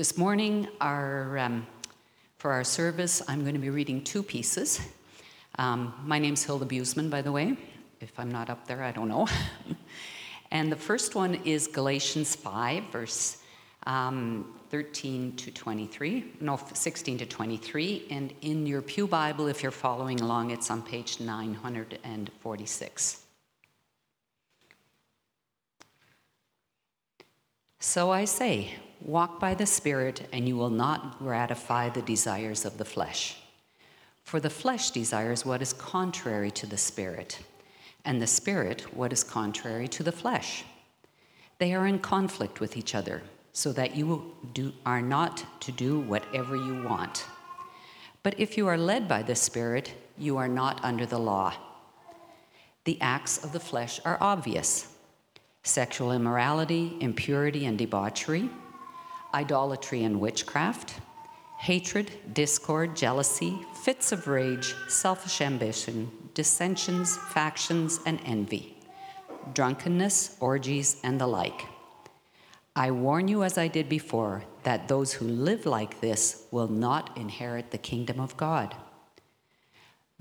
This morning, our, um, for our service, I'm going to be reading two pieces. Um, my name's Hilda Busman, by the way. If I'm not up there, I don't know. and the first one is Galatians 5, verse um, 13 to 23, no, 16 to 23. And in your Pew Bible, if you're following along, it's on page 946. So I say, walk by the Spirit, and you will not gratify the desires of the flesh. For the flesh desires what is contrary to the Spirit, and the Spirit what is contrary to the flesh. They are in conflict with each other, so that you do, are not to do whatever you want. But if you are led by the Spirit, you are not under the law. The acts of the flesh are obvious sexual immorality, impurity and debauchery, idolatry and witchcraft, hatred, discord, jealousy, fits of rage, selfish ambition, dissensions, factions, and envy, drunkenness, orgies, and the like. I warn you, as I did before, that those who live like this will not inherit the kingdom of God.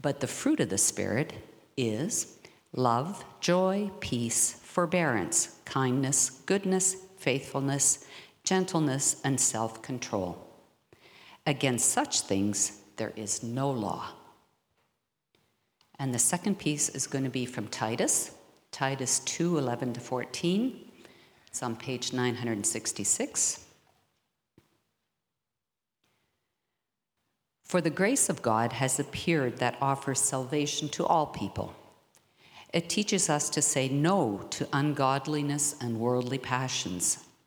But the fruit of the Spirit is love, joy, peace, forbearance, kindness, goodness, faithfulness, gentleness, and self control. Against such things there is no law. And the second piece is going to be from Titus, Titus 2 11 to 14. It's on page 966. For the grace of God has appeared that offers salvation to all people it teaches us to say no to ungodliness and worldly passions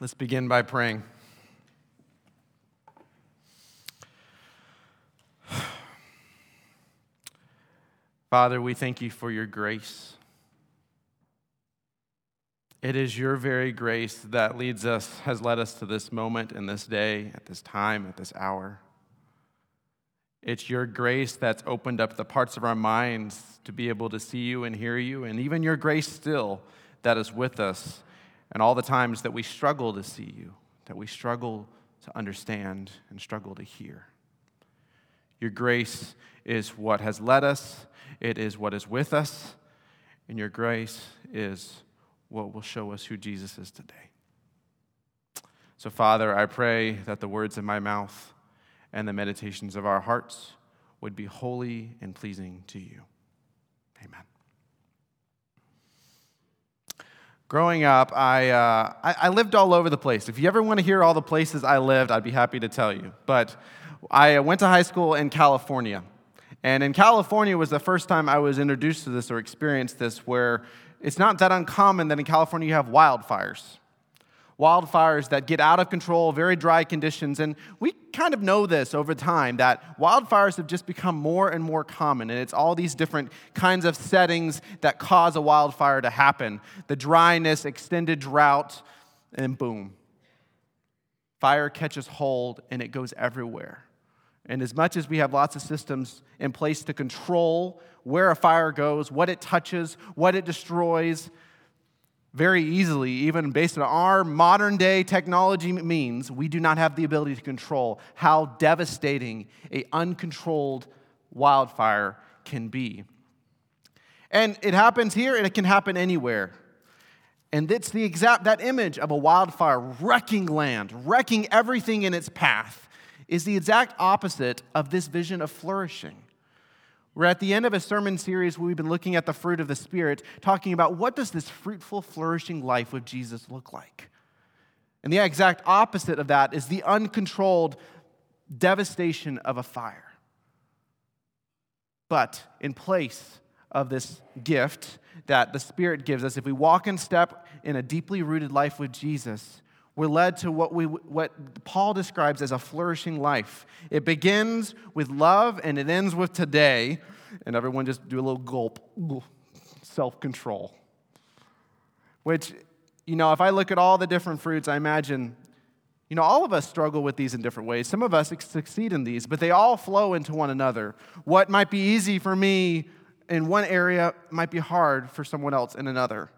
Let's begin by praying. Father, we thank you for your grace. It is your very grace that leads us, has led us to this moment and this day, at this time, at this hour. It's your grace that's opened up the parts of our minds to be able to see you and hear you, and even your grace still that is with us, and all the times that we struggle to see you, that we struggle to understand and struggle to hear. Your grace is what has led us, it is what is with us, and your grace is what will show us who Jesus is today. So, Father, I pray that the words of my mouth, and the meditations of our hearts would be holy and pleasing to you. Amen. Growing up, I, uh, I, I, lived all over the place. If you ever want to hear all the places I lived, I'd be happy to tell you. But I went to high school in California. And in California was the first time I was introduced to this or experienced this, where it's not that uncommon that in California you have wildfires wildfires that get out of control, very dry conditions. And we kind of know this over time that wildfires have just become more and more common. And it's all these different kinds of settings that cause a wildfire to happen the dryness, extended drought, and boom. Fire catches hold and it goes everywhere. And as much as we have lots of systems in place to control where a fire goes, what it touches, what it destroys, very easily, even based on our modern day technology means, we do not have the ability to control how devastating a uncontrolled wildfire can be. And it happens here and it can happen anywhere. And it's the exact that image of a wildfire wrecking land, wrecking everything in its path is the exact opposite of this vision of flourishing. We're at the end of a sermon series where we've been looking at the fruit of the Spirit, talking about what does this fruitful, flourishing life with Jesus look like? And the exact opposite of that is the uncontrolled devastation of a fire. But in place of this gift, that the Spirit gives us, if we walk in step in a deeply rooted life with Jesus, we're led to what, we, what Paul describes as a flourishing life. It begins with love and it ends with today. And everyone just do a little gulp, self control. Which, you know, if I look at all the different fruits, I imagine, you know, all of us struggle with these in different ways. Some of us succeed in these, but they all flow into one another. What might be easy for me in one area might be hard for someone else in another.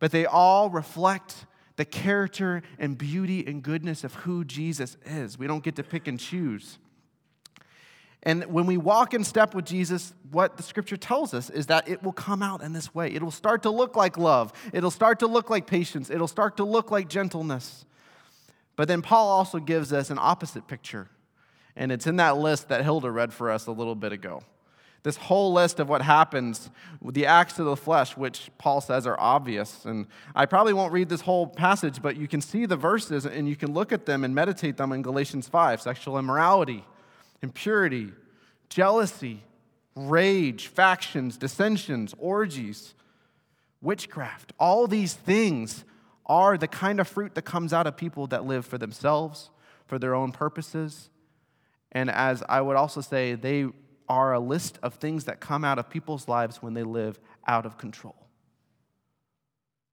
But they all reflect the character and beauty and goodness of who Jesus is. We don't get to pick and choose. And when we walk in step with Jesus, what the scripture tells us is that it will come out in this way. It'll start to look like love, it'll start to look like patience, it'll start to look like gentleness. But then Paul also gives us an opposite picture. And it's in that list that Hilda read for us a little bit ago this whole list of what happens, the acts of the flesh, which Paul says are obvious. And I probably won't read this whole passage, but you can see the verses and you can look at them and meditate them in Galatians 5 sexual immorality, impurity, jealousy, rage, factions, dissensions, orgies, witchcraft. All these things are the kind of fruit that comes out of people that live for themselves, for their own purposes. And as I would also say, they are a list of things that come out of people's lives when they live out of control.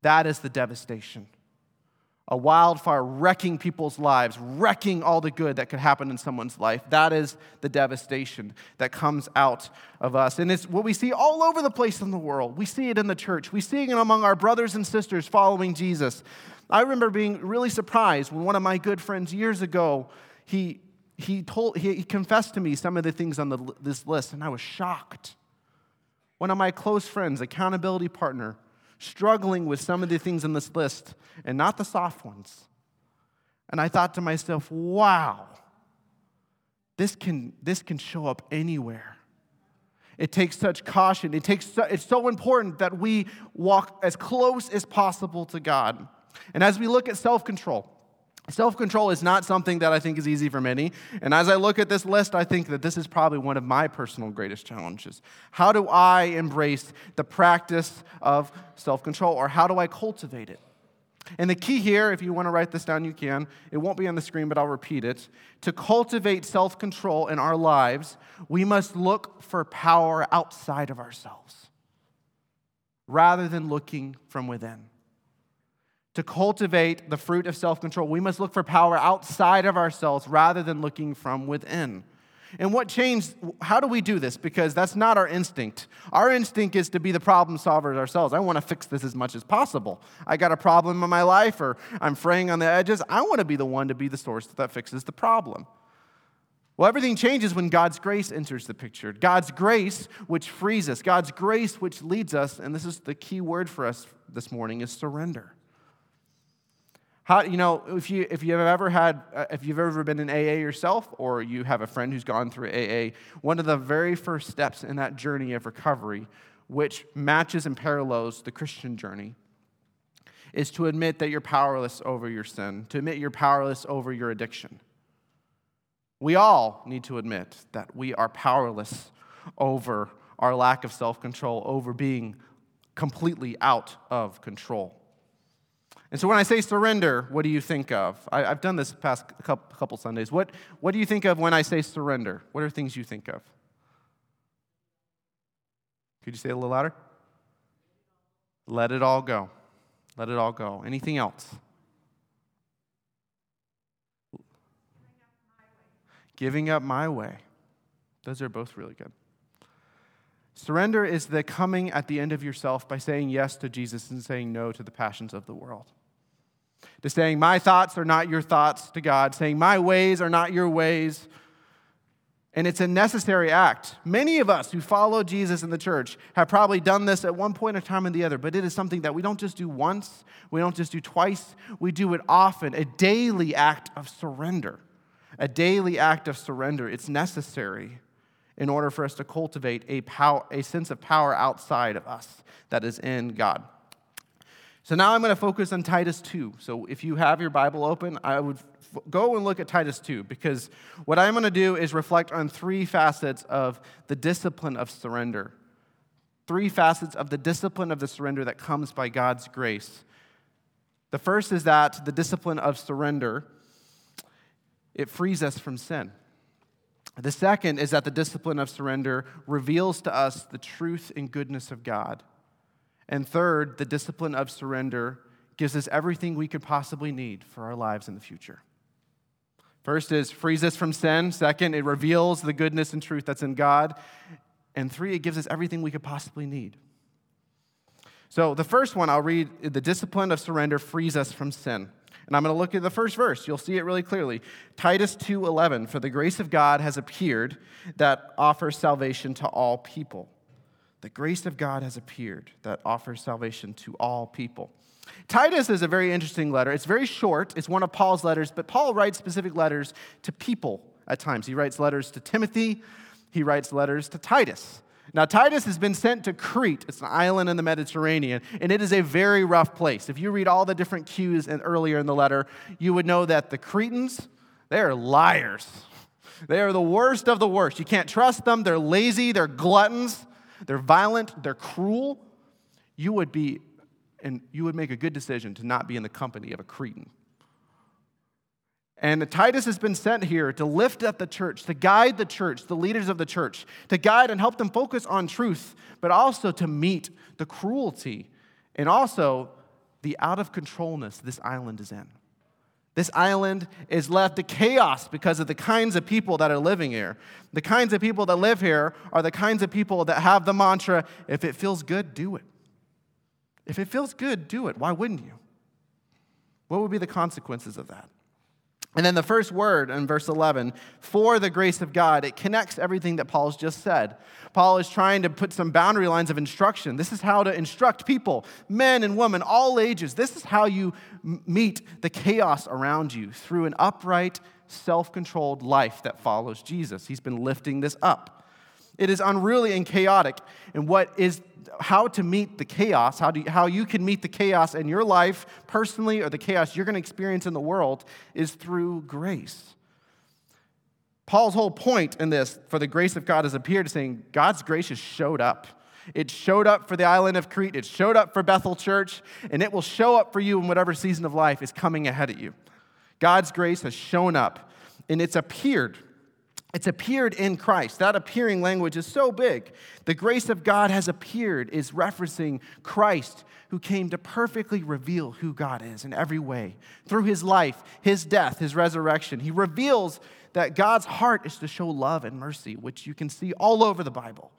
That is the devastation. A wildfire wrecking people's lives, wrecking all the good that could happen in someone's life. That is the devastation that comes out of us. And it's what we see all over the place in the world. We see it in the church, we see it among our brothers and sisters following Jesus. I remember being really surprised when one of my good friends years ago, he he, told, he, he confessed to me some of the things on the, this list, and I was shocked. One of my close friends, accountability partner, struggling with some of the things on this list, and not the soft ones. And I thought to myself, wow, this can, this can show up anywhere. It takes such caution. It takes so, it's so important that we walk as close as possible to God. And as we look at self control, Self control is not something that I think is easy for many. And as I look at this list, I think that this is probably one of my personal greatest challenges. How do I embrace the practice of self control, or how do I cultivate it? And the key here, if you want to write this down, you can. It won't be on the screen, but I'll repeat it. To cultivate self control in our lives, we must look for power outside of ourselves rather than looking from within to cultivate the fruit of self control, we must look for power outside of ourselves rather than looking from within. And what changed, how do we do this? Because that's not our instinct. Our instinct is to be the problem solvers ourselves. I want to fix this as much as possible. I got a problem in my life or I'm fraying on the edges. I want to be the one to be the source that fixes the problem. Well, everything changes when God's grace enters the picture. God's grace, which frees us, God's grace, which leads us, and this is the key word for us this morning, is surrender. How, you know, if, you, if you've ever had, uh, if you've ever been in AA yourself, or you have a friend who's gone through AA, one of the very first steps in that journey of recovery, which matches and parallels the Christian journey, is to admit that you're powerless over your sin, to admit you're powerless over your addiction. We all need to admit that we are powerless over our lack of self control, over being completely out of control. And so when I say surrender, what do you think of? I, have done this past couple, Sundays. What, what do you think of when I say surrender? What are things you think of? Could you say it a little louder? Let it all go. Let it all go. Anything else? Giving up my way. Those are both really good. Surrender is the coming at the end of yourself by saying yes to Jesus and saying no to the passions of the world. To saying, My thoughts are not your thoughts to God, saying, My ways are not your ways. And it's a necessary act. Many of us who follow Jesus in the church have probably done this at one point in time or the other, but it is something that we don't just do once, we don't just do twice, we do it often. A daily act of surrender. A daily act of surrender. It's necessary in order for us to cultivate a, power, a sense of power outside of us that is in God. So now I'm going to focus on Titus 2. So if you have your Bible open, I would f- go and look at Titus 2 because what I'm going to do is reflect on three facets of the discipline of surrender three facets of the discipline of the surrender that comes by God's grace. The first is that the discipline of surrender it frees us from sin. The second is that the discipline of surrender reveals to us the truth and goodness of God. And third, the discipline of surrender gives us everything we could possibly need for our lives in the future. First is frees us from sin. Second, it reveals the goodness and truth that's in God. And three, it gives us everything we could possibly need. So the first one I'll read the discipline of surrender frees us from sin. And I'm going to look at the first verse. You'll see it really clearly. Titus 2:11 For the grace of God has appeared that offers salvation to all people. The grace of God has appeared that offers salvation to all people. Titus is a very interesting letter. It's very short. It's one of Paul's letters, but Paul writes specific letters to people at times. He writes letters to Timothy, he writes letters to Titus. Now, Titus has been sent to Crete. It's an island in the Mediterranean, and it is a very rough place. If you read all the different cues in, earlier in the letter, you would know that the Cretans, they are liars. They are the worst of the worst. You can't trust them. They're lazy, they're gluttons, they're violent, they're cruel. You would be, and you would make a good decision to not be in the company of a Cretan. And Titus has been sent here to lift up the church, to guide the church, the leaders of the church, to guide and help them focus on truth, but also to meet the cruelty and also the out of controlness this island is in. This island is left to chaos because of the kinds of people that are living here. The kinds of people that live here are the kinds of people that have the mantra if it feels good, do it. If it feels good, do it. Why wouldn't you? What would be the consequences of that? And then the first word in verse 11, for the grace of God, it connects everything that Paul's just said. Paul is trying to put some boundary lines of instruction. This is how to instruct people, men and women, all ages. This is how you meet the chaos around you through an upright, self controlled life that follows Jesus. He's been lifting this up. It is unruly and chaotic. And what is how to meet the chaos, how, do you, how you can meet the chaos in your life personally or the chaos you're going to experience in the world is through grace. Paul's whole point in this, for the grace of God has appeared, is saying God's grace has showed up. It showed up for the island of Crete, it showed up for Bethel Church, and it will show up for you in whatever season of life is coming ahead of you. God's grace has shown up, and it's appeared it's appeared in Christ. That appearing language is so big. The grace of God has appeared is referencing Christ who came to perfectly reveal who God is in every way. Through his life, his death, his resurrection, he reveals that God's heart is to show love and mercy, which you can see all over the Bible,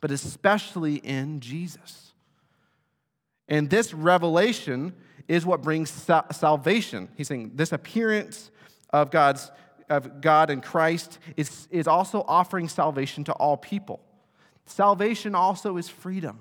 but especially in Jesus. And this revelation is what brings salvation. He's saying this appearance of God's of God and Christ is, is also offering salvation to all people. Salvation also is freedom.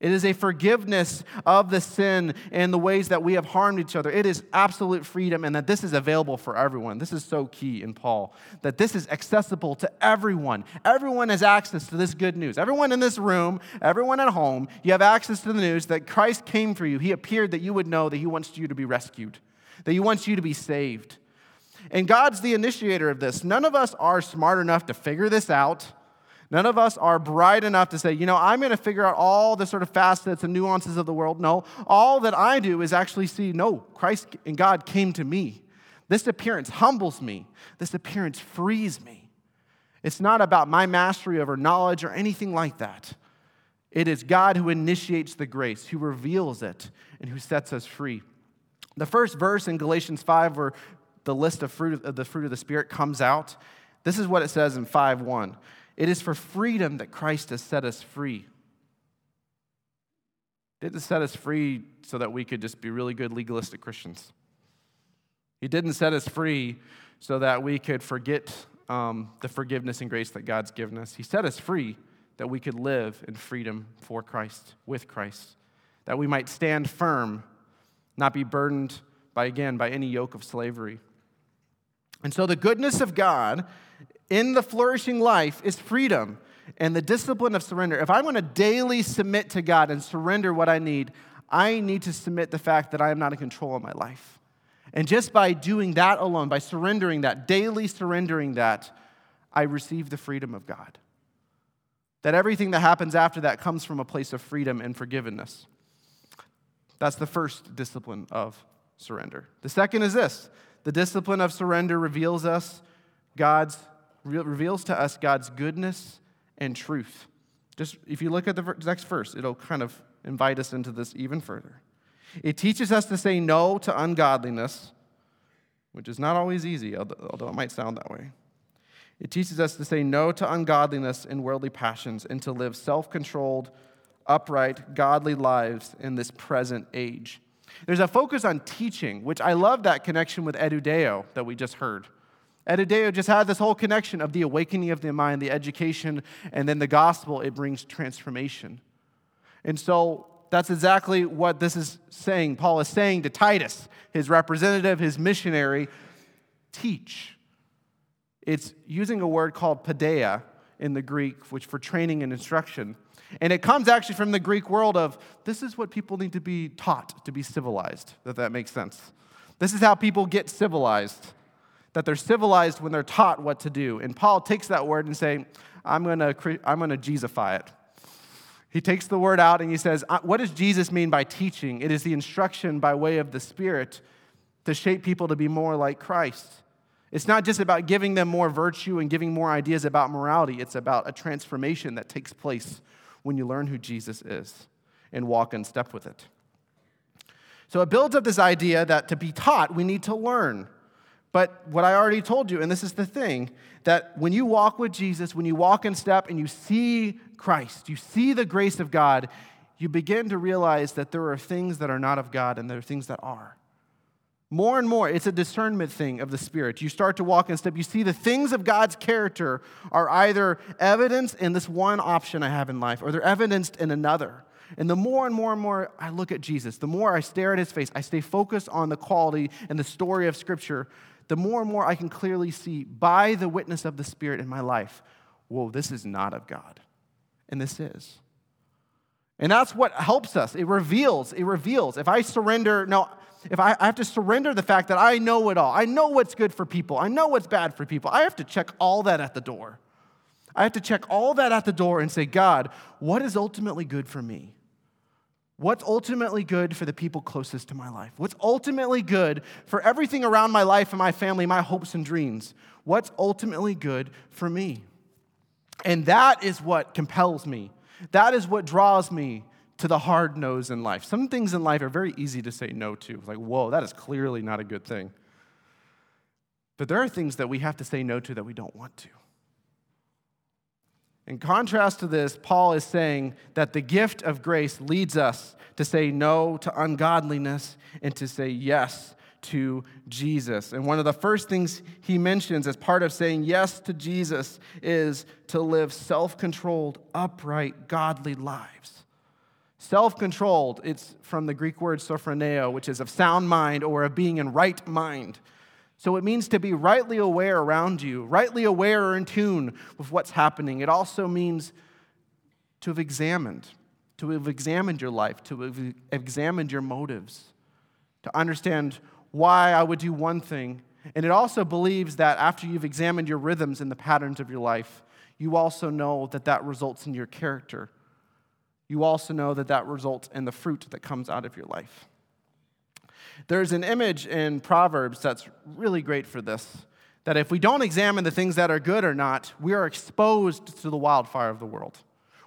It is a forgiveness of the sin and the ways that we have harmed each other. It is absolute freedom, and that this is available for everyone. This is so key in Paul that this is accessible to everyone. Everyone has access to this good news. Everyone in this room, everyone at home, you have access to the news that Christ came for you. He appeared that you would know that He wants you to be rescued, that He wants you to be saved. And God's the initiator of this. None of us are smart enough to figure this out. None of us are bright enough to say, you know, I'm going to figure out all the sort of facets and nuances of the world. No, all that I do is actually see, no, Christ and God came to me. This appearance humbles me, this appearance frees me. It's not about my mastery over knowledge or anything like that. It is God who initiates the grace, who reveals it, and who sets us free. The first verse in Galatians 5, where the list of fruit of the fruit of the spirit comes out, this is what it says in 5:1. It is for freedom that Christ has set us free. he Didn't set us free so that we could just be really good legalistic Christians. He didn't set us free so that we could forget um, the forgiveness and grace that God's given us. He set us free that we could live in freedom for Christ, with Christ, that we might stand firm, not be burdened by, again, by any yoke of slavery. And so the goodness of God in the flourishing life is freedom and the discipline of surrender. If I want to daily submit to God and surrender what I need, I need to submit the fact that I am not in control of my life. And just by doing that alone, by surrendering that, daily surrendering that, I receive the freedom of God. That everything that happens after that comes from a place of freedom and forgiveness. That's the first discipline of surrender. The second is this the discipline of surrender reveals us God's reveals to us God's goodness and truth. Just if you look at the next verse, it'll kind of invite us into this even further. It teaches us to say no to ungodliness, which is not always easy, although it might sound that way. It teaches us to say no to ungodliness and worldly passions and to live self controlled, upright, godly lives in this present age. There's a focus on teaching, which I love that connection with edudeo that we just heard. Edudeo just had this whole connection of the awakening of the mind, the education, and then the gospel. It brings transformation. And so that's exactly what this is saying. Paul is saying to Titus, his representative, his missionary, teach. It's using a word called paideia in the Greek, which for training and instruction. And it comes actually from the Greek world of this is what people need to be taught to be civilized, that that makes sense. This is how people get civilized, that they're civilized when they're taught what to do. And Paul takes that word and saying, I'm going to I'm going to Jesusify it. He takes the word out and he says, uh, What does Jesus mean by teaching? It is the instruction by way of the Spirit to shape people to be more like Christ. It's not just about giving them more virtue and giving more ideas about morality, it's about a transformation that takes place when you learn who Jesus is and walk in step with it. So it builds up this idea that to be taught, we need to learn. But what I already told you, and this is the thing, that when you walk with Jesus, when you walk in step and you see Christ, you see the grace of God, you begin to realize that there are things that are not of God and there are things that are. More and more, it's a discernment thing of the Spirit. You start to walk in step, you see the things of God's character are either evidenced in this one option I have in life, or they're evidenced in another. And the more and more and more I look at Jesus, the more I stare at his face, I stay focused on the quality and the story of Scripture, the more and more I can clearly see by the witness of the Spirit in my life, whoa, this is not of God. And this is. And that's what helps us. It reveals, it reveals. If I surrender, no, if I, I have to surrender the fact that I know it all, I know what's good for people, I know what's bad for people, I have to check all that at the door. I have to check all that at the door and say, God, what is ultimately good for me? What's ultimately good for the people closest to my life? What's ultimately good for everything around my life and my family, my hopes and dreams? What's ultimately good for me? And that is what compels me. That is what draws me to the hard nose in life. Some things in life are very easy to say no to. Like, whoa, that is clearly not a good thing. But there are things that we have to say no to that we don't want to. In contrast to this, Paul is saying that the gift of grace leads us to say no to ungodliness and to say yes to Jesus. And one of the first things he mentions as part of saying yes to Jesus is to live self controlled, upright, godly lives. Self controlled, it's from the Greek word sophroneo, which is of sound mind or of being in right mind. So it means to be rightly aware around you, rightly aware or in tune with what's happening. It also means to have examined, to have examined your life, to have examined your motives, to understand why I would do one thing. And it also believes that after you've examined your rhythms and the patterns of your life, you also know that that results in your character. You also know that that results in the fruit that comes out of your life. There's an image in Proverbs that's really great for this that if we don't examine the things that are good or not, we are exposed to the wildfire of the world.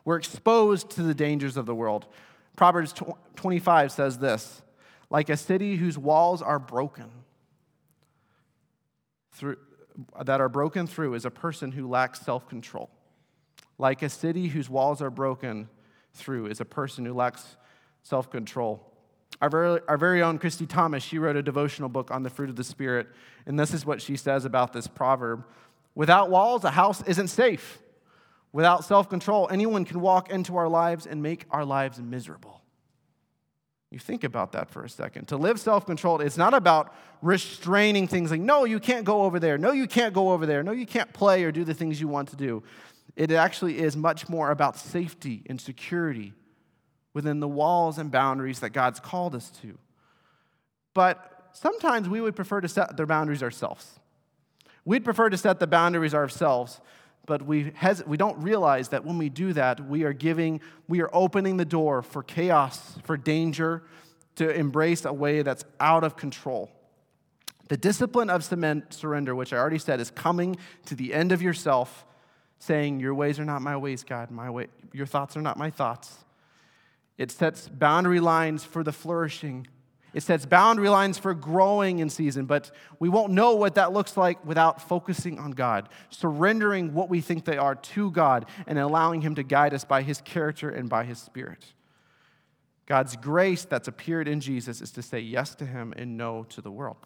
We're exposed to the dangers of the world. Proverbs 25 says this like a city whose walls are broken. Through, that are broken through is a person who lacks self control. Like a city whose walls are broken through is a person who lacks self control. Our very, our very own Christy Thomas, she wrote a devotional book on the fruit of the Spirit, and this is what she says about this proverb Without walls, a house isn't safe. Without self control, anyone can walk into our lives and make our lives miserable. You think about that for a second. To live self controlled, it's not about restraining things like, no, you can't go over there. No, you can't go over there. No, you can't play or do the things you want to do. It actually is much more about safety and security within the walls and boundaries that God's called us to. But sometimes we would prefer to set the boundaries ourselves. We'd prefer to set the boundaries ourselves. but we, hes- we don't realize that when we do that, we are giving, we are opening the door for chaos, for danger, to embrace a way that's out of control. The discipline of surrender, which I already said, is coming to the end of yourself, saying, Your ways are not my ways, God. My way, your thoughts are not my thoughts. It sets boundary lines for the flourishing. It sets boundary lines for growing in season, but we won't know what that looks like without focusing on God, surrendering what we think they are to God, and allowing Him to guide us by His character and by His Spirit. God's grace that's appeared in Jesus is to say yes to Him and no to the world.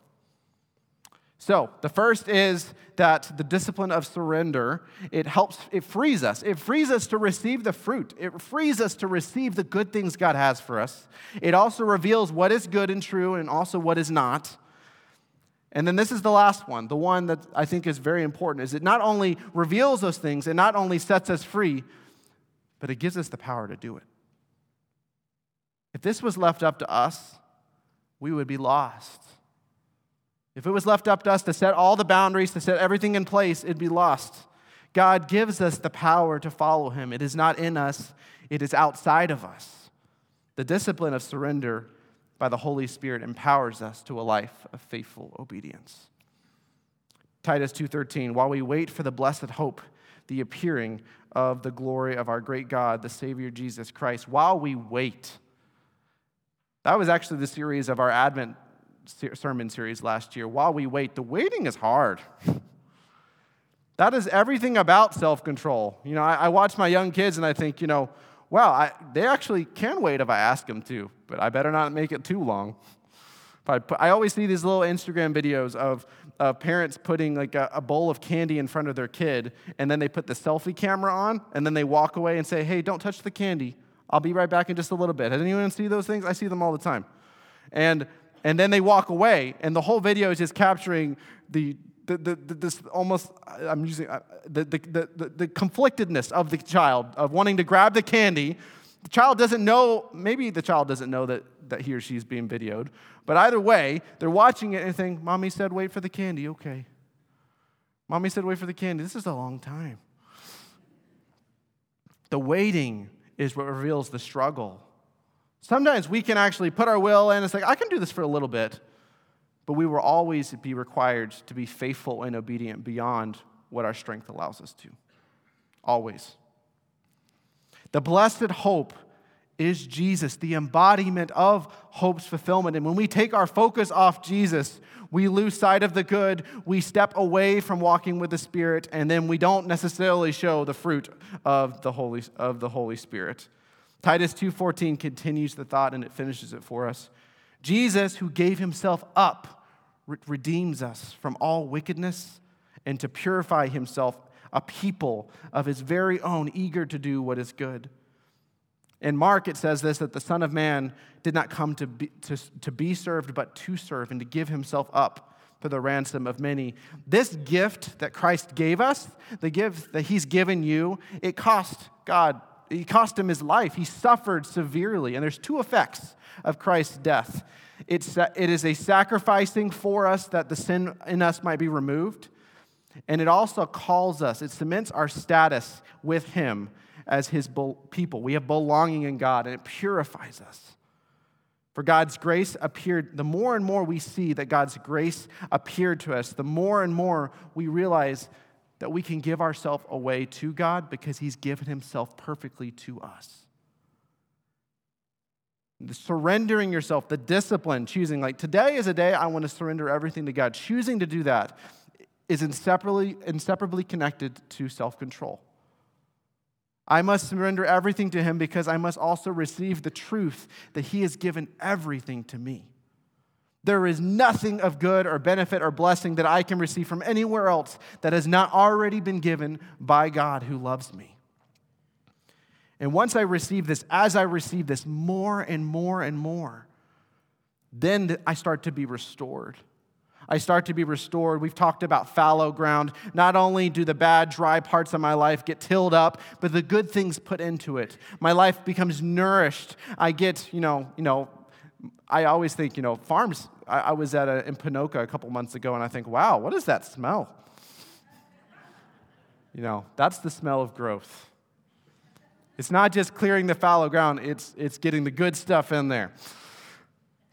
So, the first is that the discipline of surrender, it helps, it frees us. It frees us to receive the fruit. It frees us to receive the good things God has for us. It also reveals what is good and true and also what is not. And then this is the last one, the one that I think is very important, is it not only reveals those things, it not only sets us free, but it gives us the power to do it. If this was left up to us, we would be lost. If it was left up to us to set all the boundaries, to set everything in place, it'd be lost. God gives us the power to follow Him. It is not in us, it is outside of us. The discipline of surrender by the Holy Spirit empowers us to a life of faithful obedience. Titus 2:13 While we wait for the blessed hope, the appearing of the glory of our great God, the Savior Jesus Christ, while we wait. That was actually the series of our Advent sermon series last year, While We Wait, the waiting is hard. that is everything about self control. You know, I, I, watch my young kids and I think, you know, wow, I, they actually can wait if I ask them to, but I better not make it too long. I, put, I, always see these little Instagram videos of, parents putting like a, a, bowl of candy in front of their kid, and then they put the selfie camera on, and then they walk away and say, "Hey, don't touch the candy. I'll be right back in just a little bit." Has anyone see those things? I see them all the time, and and then they walk away, and the whole video is just capturing the, the, the, the this almost, I'm using uh, the, the, the, the conflictedness of the child, of wanting to grab the candy. The child doesn't know, maybe the child doesn't know that, that he or she is being videoed, but either way, they're watching it and think, Mommy said, wait for the candy, okay. Mommy said, wait for the candy. This is a long time. The waiting is what reveals the struggle. Sometimes we can actually put our will in. It's like, I can do this for a little bit. But we will always be required to be faithful and obedient beyond what our strength allows us to. Always. The blessed hope is Jesus, the embodiment of hope's fulfillment. And when we take our focus off Jesus, we lose sight of the good, we step away from walking with the Spirit, and then we don't necessarily show the fruit of the Holy, of the Holy Spirit. Titus 2:14 continues the thought and it finishes it for us. Jesus who gave himself up redeems us from all wickedness and to purify himself a people of his very own eager to do what is good. In Mark, it says this that the Son of Man did not come to be, to, to be served, but to serve and to give himself up for the ransom of many. This gift that Christ gave us, the gift that he's given you, it cost God he cost him his life. He suffered severely. And there's two effects of Christ's death it's, uh, it is a sacrificing for us that the sin in us might be removed. And it also calls us, it cements our status with him as his people. We have belonging in God, and it purifies us. For God's grace appeared, the more and more we see that God's grace appeared to us, the more and more we realize that we can give ourselves away to God because He's given Himself perfectly to us. The surrendering yourself, the discipline, choosing, like today is a day I want to surrender everything to God. Choosing to do that is inseparably, inseparably connected to self control. I must surrender everything to Him because I must also receive the truth that He has given everything to me. There is nothing of good or benefit or blessing that I can receive from anywhere else that has not already been given by God who loves me. And once I receive this, as I receive this more and more and more, then I start to be restored. I start to be restored. We've talked about fallow ground. Not only do the bad, dry parts of my life get tilled up, but the good things put into it. My life becomes nourished. I get, you know, you know, I always think, you know, farms. I, I was at a, in Ponoka a couple months ago, and I think, wow, what is that smell? You know, that's the smell of growth. It's not just clearing the fallow ground, it's, it's getting the good stuff in there.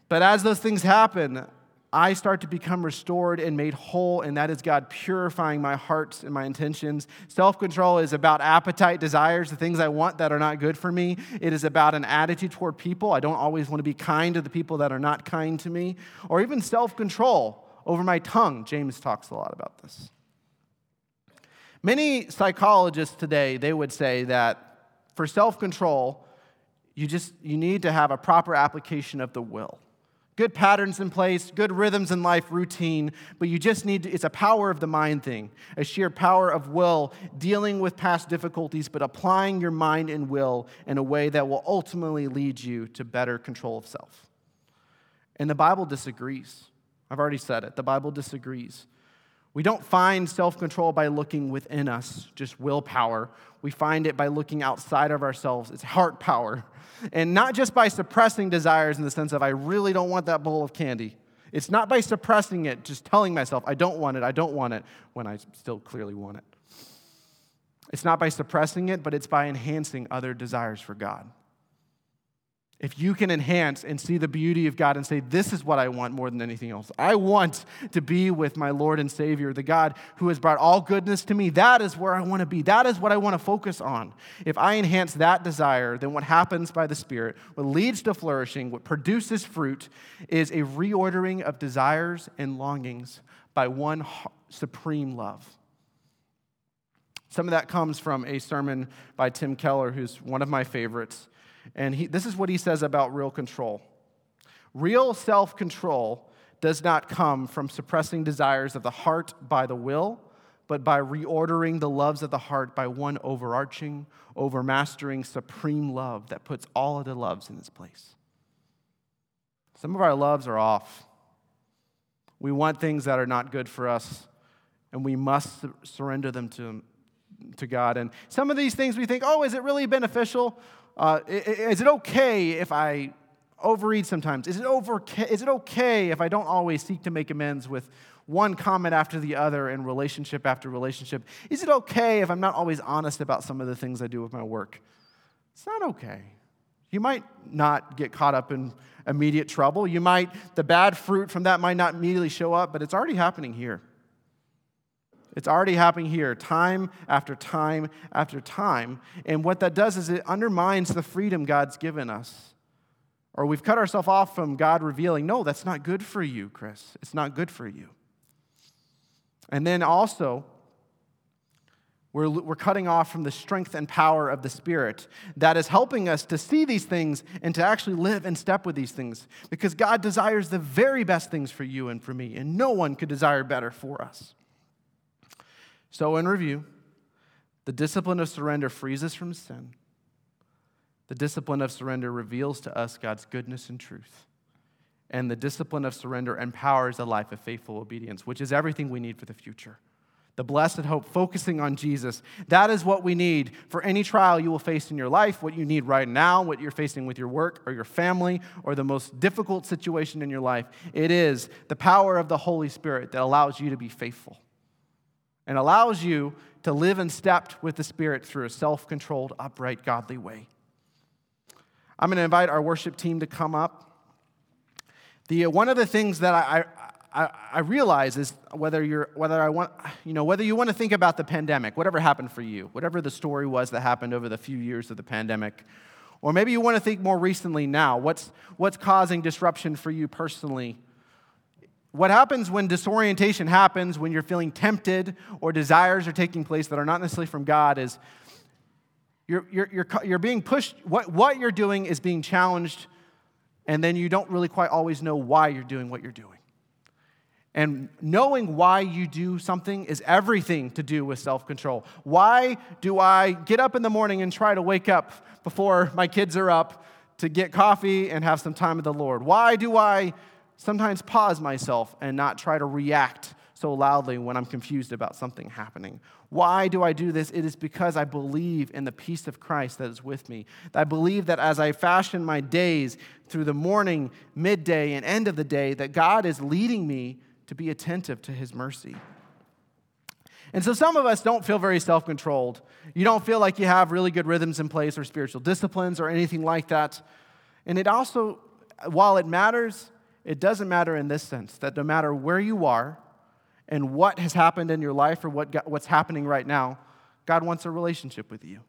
But as those things happen, I start to become restored and made whole, and that is God purifying my hearts and my intentions. Self control is about appetite, desires, the things I want that are not good for me. It is about an attitude toward people. I don't always want to be kind to the people that are not kind to me, or even self control over my tongue. James talks a lot about this. Many psychologists today, they would say that for self control, you just you need to have a proper application of the will good patterns in place, good rhythms in life, routine, but you just need to, it's a power of the mind thing, a sheer power of will, dealing with past difficulties, but applying your mind and will in a way that will ultimately lead you to better control of self. And the Bible disagrees. I've already said it. The Bible disagrees. We don't find self control by looking within us, just willpower. We find it by looking outside of ourselves. It's heart power. And not just by suppressing desires in the sense of, I really don't want that bowl of candy. It's not by suppressing it, just telling myself, I don't want it, I don't want it, when I still clearly want it. It's not by suppressing it, but it's by enhancing other desires for God. If you can enhance and see the beauty of God and say, This is what I want more than anything else. I want to be with my Lord and Savior, the God who has brought all goodness to me. That is where I want to be. That is what I want to focus on. If I enhance that desire, then what happens by the Spirit, what leads to flourishing, what produces fruit, is a reordering of desires and longings by one supreme love. Some of that comes from a sermon by Tim Keller, who's one of my favorites. And he, this is what he says about real control real self control does not come from suppressing desires of the heart by the will, but by reordering the loves of the heart by one overarching, overmastering, supreme love that puts all of the loves in its place. Some of our loves are off. We want things that are not good for us, and we must surrender them to, to God. And some of these things we think, oh, is it really beneficial? Uh, is it okay if I overeat sometimes? Is it, over, is it okay if I don't always seek to make amends with one comment after the other and relationship after relationship? Is it okay if I'm not always honest about some of the things I do with my work? It's not okay. You might not get caught up in immediate trouble. You might, the bad fruit from that might not immediately show up, but it's already happening here. It's already happening here, time after time after time. And what that does is it undermines the freedom God's given us. Or we've cut ourselves off from God revealing, no, that's not good for you, Chris. It's not good for you. And then also, we're, we're cutting off from the strength and power of the Spirit that is helping us to see these things and to actually live and step with these things. Because God desires the very best things for you and for me, and no one could desire better for us. So, in review, the discipline of surrender frees us from sin. The discipline of surrender reveals to us God's goodness and truth. And the discipline of surrender empowers a life of faithful obedience, which is everything we need for the future. The blessed hope, focusing on Jesus. That is what we need for any trial you will face in your life, what you need right now, what you're facing with your work or your family, or the most difficult situation in your life. It is the power of the Holy Spirit that allows you to be faithful and allows you to live in step with the Spirit through a self controlled, upright, godly way. I'm going to invite our worship team to come up. The, uh, one of the things that I, I, I realize is whether, you're, whether, I want, you know, whether you want to think about the pandemic, whatever happened for you, whatever the story was that happened over the few years of the pandemic, or maybe you want to think more recently now, what's, what's causing disruption for you personally what happens when disorientation happens, when you're feeling tempted or desires are taking place that are not necessarily from God, is you're, you're, you're, you're being pushed, what, what you're doing is being challenged, and then you don't really quite always know why you're doing what you're doing. And knowing why you do something is everything to do with self control. Why do I get up in the morning and try to wake up before my kids are up to get coffee and have some time with the Lord? Why do I sometimes pause myself and not try to react so loudly when I'm confused about something happening. Why do I do this? It is because I believe in the peace of Christ that is with me. I believe that as I fashion my days through the morning, midday, and end of the day, that God is leading me to be attentive to his mercy. And so some of us don't feel very self controlled. You don't feel like you have really good rhythms in place or spiritual disciplines or anything like that. And it also, while it matters, it doesn't matter in this sense that no matter where you are and what has happened in your life or what, what's happening right now, God wants a relationship with you.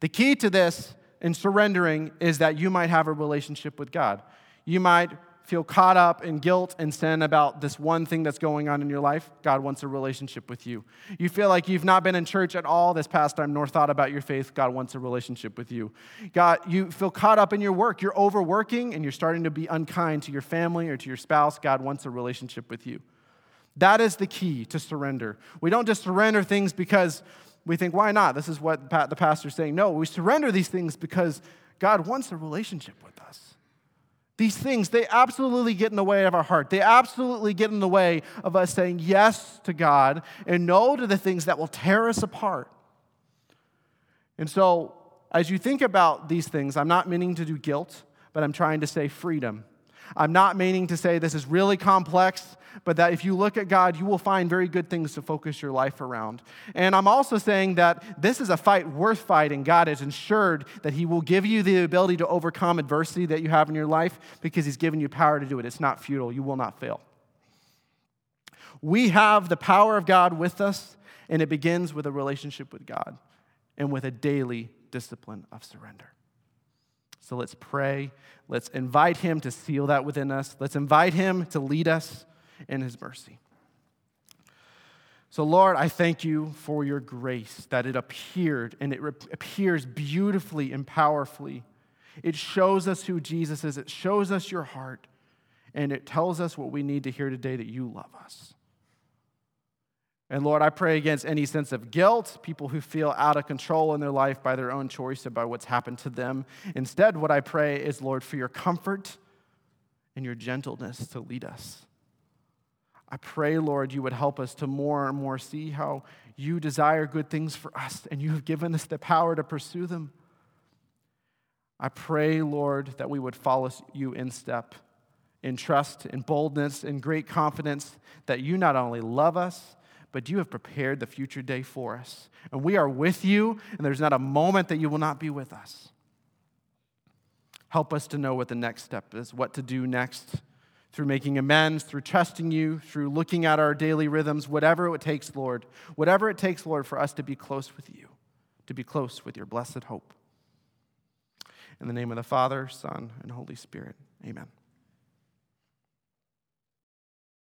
The key to this in surrendering is that you might have a relationship with God. You might feel caught up in guilt and sin about this one thing that's going on in your life, God wants a relationship with you. You feel like you've not been in church at all this past time nor thought about your faith, God wants a relationship with you. God, you feel caught up in your work, you're overworking and you're starting to be unkind to your family or to your spouse, God wants a relationship with you. That is the key to surrender. We don't just surrender things because we think, why not? This is what the pastor's saying. No, we surrender these things because God wants a relationship with us. These things, they absolutely get in the way of our heart. They absolutely get in the way of us saying yes to God and no to the things that will tear us apart. And so, as you think about these things, I'm not meaning to do guilt, but I'm trying to say freedom. I'm not meaning to say this is really complex, but that if you look at God, you will find very good things to focus your life around. And I'm also saying that this is a fight worth fighting. God has ensured that He will give you the ability to overcome adversity that you have in your life because He's given you power to do it. It's not futile, you will not fail. We have the power of God with us, and it begins with a relationship with God and with a daily discipline of surrender. So let's pray. Let's invite Him to seal that within us. Let's invite Him to lead us in His mercy. So, Lord, I thank you for your grace that it appeared and it appears beautifully and powerfully. It shows us who Jesus is, it shows us your heart, and it tells us what we need to hear today that you love us. And Lord, I pray against any sense of guilt, people who feel out of control in their life by their own choice or by what's happened to them. Instead, what I pray is, Lord, for your comfort and your gentleness to lead us. I pray, Lord, you would help us to more and more see how you desire good things for us and you have given us the power to pursue them. I pray, Lord, that we would follow you in step, in trust, in boldness, in great confidence that you not only love us, but you have prepared the future day for us. And we are with you, and there's not a moment that you will not be with us. Help us to know what the next step is, what to do next through making amends, through trusting you, through looking at our daily rhythms, whatever it takes, Lord. Whatever it takes, Lord, for us to be close with you, to be close with your blessed hope. In the name of the Father, Son, and Holy Spirit, amen.